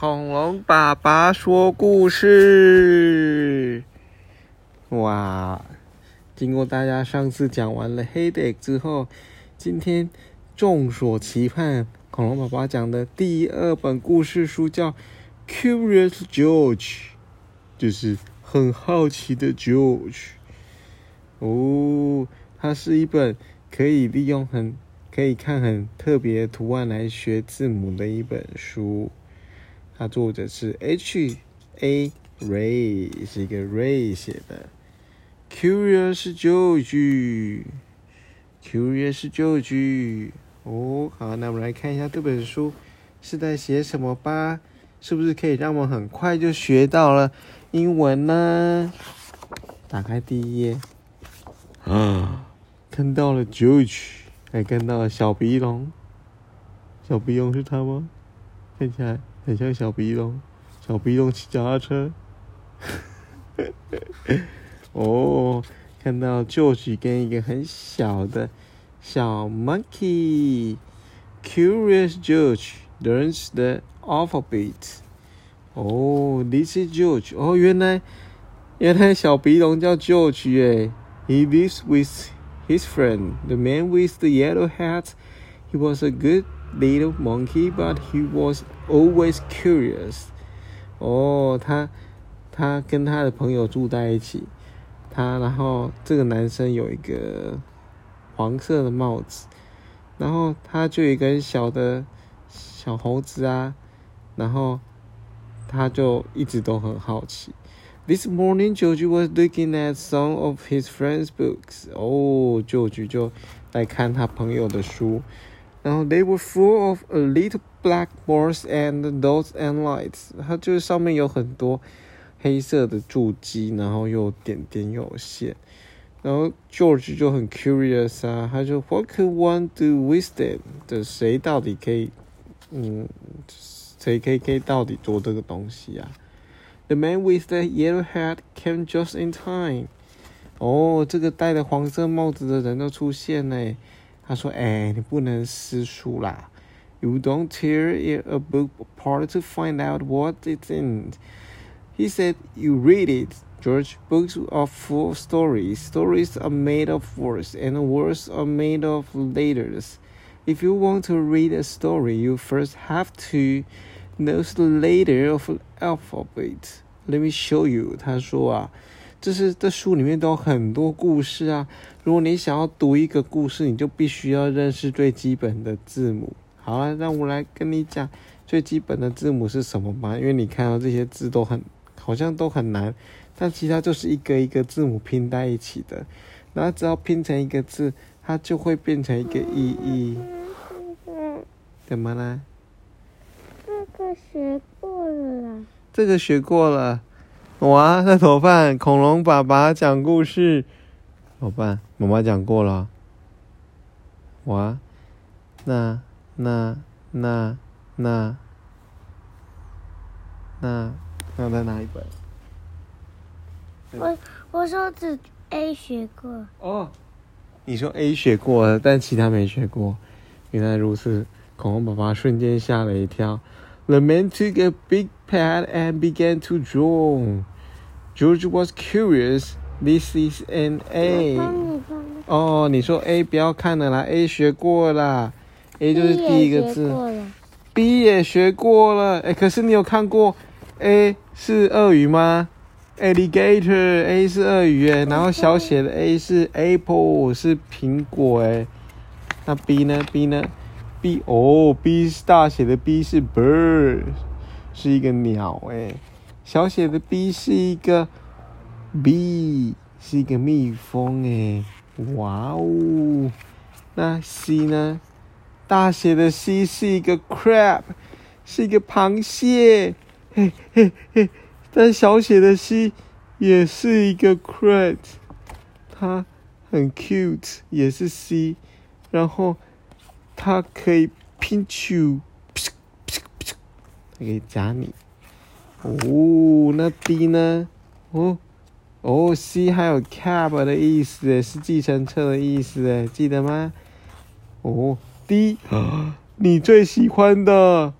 恐龙爸爸说故事。哇！经过大家上次讲完了《黑 e 之后，今天众所期盼恐龙爸爸讲的第二本故事书叫《Curious George》，就是很好奇的 George。哦，它是一本可以利用很可以看很特别图案来学字母的一本书。它作者是 H A Ray，是一个 Ray 写的。Curious George，Curious George。哦，好，那我们来看一下这本书是在写什么吧？是不是可以让我们很快就学到了英文呢？打开第一页，啊，看到了 George，还看到了小鼻龙。小鼻龙是他吗？看起来。很像小鼻龙，小鼻龙骑脚踏车。哦，看到 George 跟一个很小的小 monkey，Curious George learns the alphabet。哦，This is George。哦，原来原来小鼻龙叫 George 耶。He lives with his friend, the man with the yellow hat. He was a good little monkey, but he was always curious. 哦，他他跟他的朋友住在一起，他然后这个男生有一个黄色的帽子，然后他就有一个小的小猴子啊，然后他就一直都很好奇。This morning, George was looking at some of his friends' books. 哦，George 就来看他朋友的书。然后 they were full of a little black bars and dots and lights。它就是上面有很多黑色的注记，然后又点点有线。然后 George 就很 curious 啊，他就 What could one do with them？的谁到底可以，嗯，谁可以可以到底做这个东西啊？The man with the yellow hat came just in time。哦，这个戴着黄色帽子的人都出现嘞。他说：“哎，你不能撕书啦！You don't tear a book apart to find out what it's in.” He said, "You read it, George. Books are full of stories. Stories are made of words, and words are made of letters. If you want to read a story, you first have to know the letter of the alphabet. Let me show you.” 他说啊。 这是这书里面都有很多故事啊！如果你想要读一个故事，你就必须要认识最基本的字母。好了，让我来跟你讲最基本的字母是什么吧。因为你看到这些字都很好像都很难，但其他就是一个一个字母拼在一起的。然后只要拼成一个字，它就会变成一个意义。怎么啦？这个学过了。这个学过了。哇，那怎么办？恐龙爸爸讲故事，怎么办？妈妈讲过了。哇，那那那那那那再拿一本？我我说只 A 学过。哦，你说 A 学过了，但其他没学过。原来如此，恐龙爸爸瞬间吓了一跳。The man took a big pad and began to draw. George was curious. This is an A. 哦，你说 A 不要看了啦，A 学过啦，A 就是第一个字。B 也学过了，哎，可是你有看过 A 是鳄鱼吗？Alligator，A 是鳄鱼哎，然后小写的 A 是 Apple，是苹果哎。那 B 呢？B 呢？B 哦，B 是大写的 B 是 bird，是一个鸟哎，小写的 b 是一个 b，是一个蜜蜂哎，哇哦，那 C 呢？大写的 C 是一个 crab，是一个螃蟹，嘿嘿嘿，但小写的 C 也是一个 crab，它很 cute，也是 C，然后。它可以拼球，它可以夹你。哦，那 D 呢？哦，哦，C 还有 cab 的意思，是计程车的意思，哎，记得吗？哦，D，你最喜欢的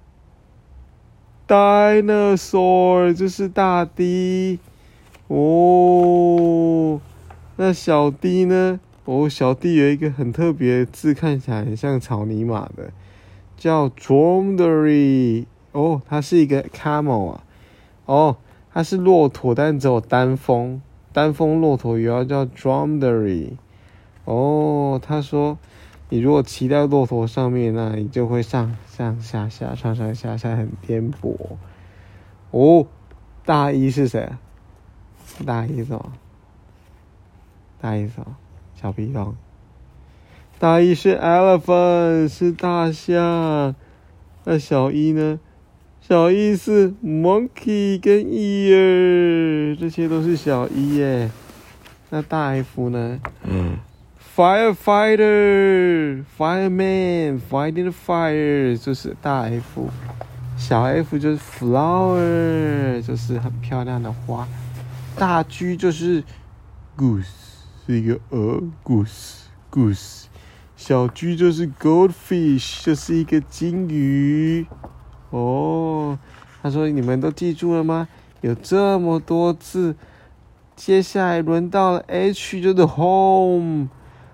dinosaur，就是大 D。哦，那小 D 呢？哦，小 D 有一个很特别的字，看起来很像草泥马的，叫 dromedary。哦，它是一个 camel 啊。哦，它是骆驼，但只有单峰，单峰骆驼也要叫 dromedary。哦，他说，你如果骑在骆驼上面，那你就会上上下下、上上下下很颠簸。哦，大一是谁？大一什么？大一什么？小皮囊。大一是 elephant，是大象。那小一呢？小意思 monkey 跟 ear，这些都是小一耶。那大 F 呢？嗯，firefighter，fireman，fighting fire，就是大 F。小 F 就是 flower，就是很漂亮的花。大 G 就是 goose，是一个鹅，goose，goose。小 G 就是 goldfish，就是一个金鱼。哦，他说：“你们都记住了吗？有这么多字，接下来轮到了 H，就是 home，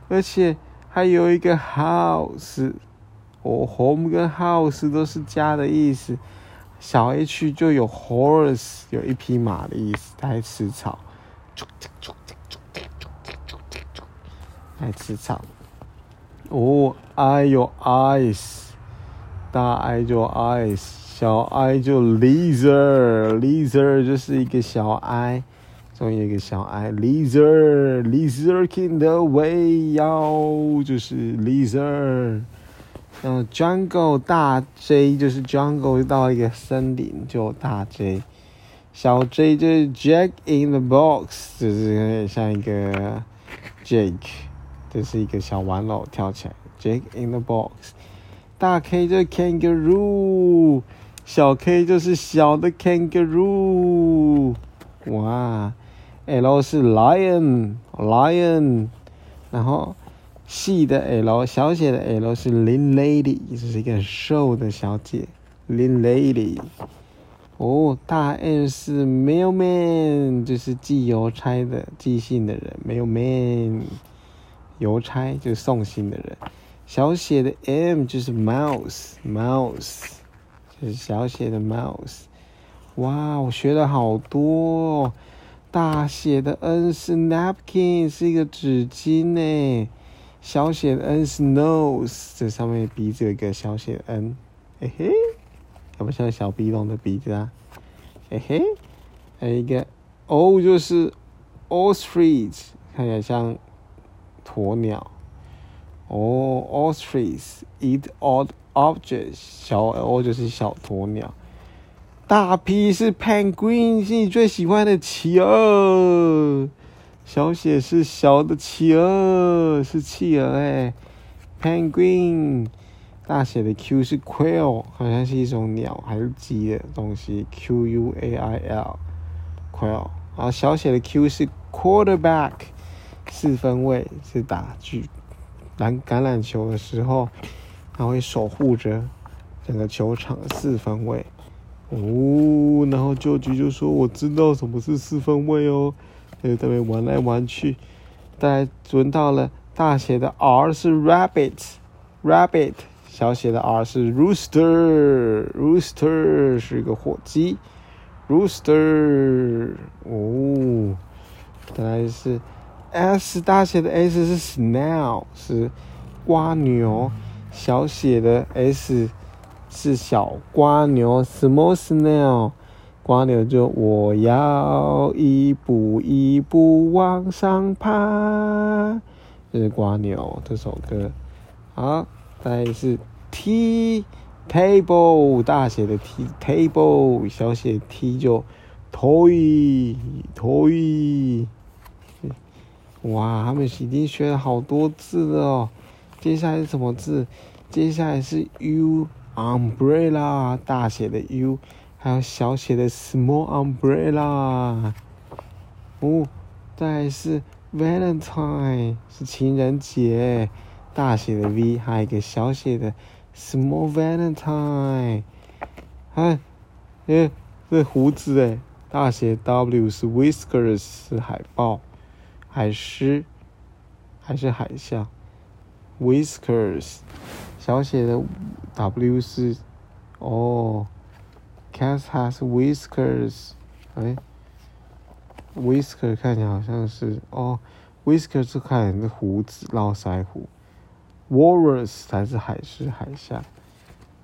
而且还有一个 house。哦，home 跟 house 都是家的意思。小 H 就有 horse，有一匹马的意思，它吃草。爱吃草。哦，I 有 eyes。”大 I 就 Ice，小 I 就 lizard，lizard 就是一个小 I，终于一个小 I，lizard，lizard in the way，要就是 lizard。嗯，jungle 大 J 就是 jungle 到一个森林就大 J，小 J 就是 Jack in the box，就是有点像一个 Jake，这是一个小玩偶跳起来，Jack in the box。大 K 就是 kangaroo，小 K 就是小的 kangaroo。哇，L 是 lion，lion，然后细的 L，小写的 L 是 lean lady，就是一个瘦的小姐，lean lady。哦，大 N 是 mailman，就是寄邮差的、寄信的人，mailman，邮差就是送信的人。小写的 M 就是 mouse，mouse 就是小写的 mouse。哇，我学了好多。大写的 N 是 napkin，是一个纸巾呢。小写的 N 是 nose，这上面鼻子有一个小写的 N，嘿嘿，要不像小鼻龙的鼻子啊？嘿嘿，还有一个 O 就是 ostrich，看起来像鸵鸟。哦，ostrich eat odd objects。小 O 就是小鸵鸟。大 P 是 penguin，是你最喜欢的企鹅。小写是小的企鹅，是企鹅哎。penguin。大写的 Q 是 quail，好像是一种鸟还是鸡的东西。Q U A I L，quail。然后小写的 Q 是 quarterback，四分卫是打狙。篮橄榄球的时候，他会守护着整个球场的四分卫。哦，然后舅舅就说：“我知道什么是四分卫哦。”他就在那边玩来玩去。大家轮到了大写的 R 是 rabbit，rabbit 小写的 R 是 rooster，rooster 是一个火鸡，rooster 哦，再来是。S 大写的 S 是 snail，是瓜牛；小写的 S 是小瓜牛，small snail。瓜牛就我要一步一步往上爬，这是瓜牛这首歌。好，再来是 T table 大写的 T table，小写 T 就 toy toy。哇，他们已经学了好多字了哦。接下来是什么字？接下来是 U umbrella 大写的 U，还有小写的 small umbrella。哦，再是 Valentine 是情人节，大写的 V，还有一个小写的 small Valentine。哎哎，这胡子哎，大写 W 是 whiskers 是海豹，海狮还是海象？whiskers 小写的 W 是哦，cat has whiskers，哎，whisker 看起来好像是哦，whisker 是看起来是胡子络腮胡，walrus 才是海狮海象。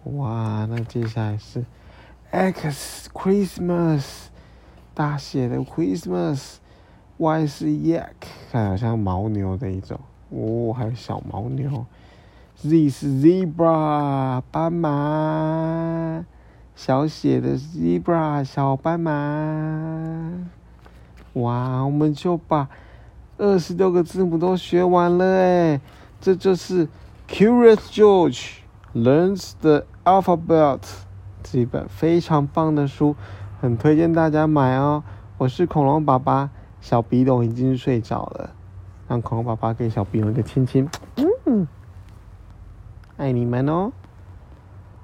哇，那接下来是 X Christmas，大写的 Christmas Y 是 Yak，看好像牦牛的一种，哦，还有小牦牛，Z 是 Zebra，斑马，小写的 Zebra，小斑马，哇，我们就把二十六个字母都学完了哎，这就是 Curious George。Learns the alphabet，这一本非常棒的书，很推荐大家买哦。我是恐龙爸爸，小鼻龙已经睡着了，让恐龙爸爸给小鼻龙一个亲亲。嗯，爱你们哦。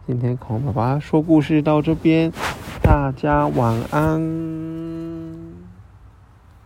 今天恐龙爸爸说故事到这边，大家晚安。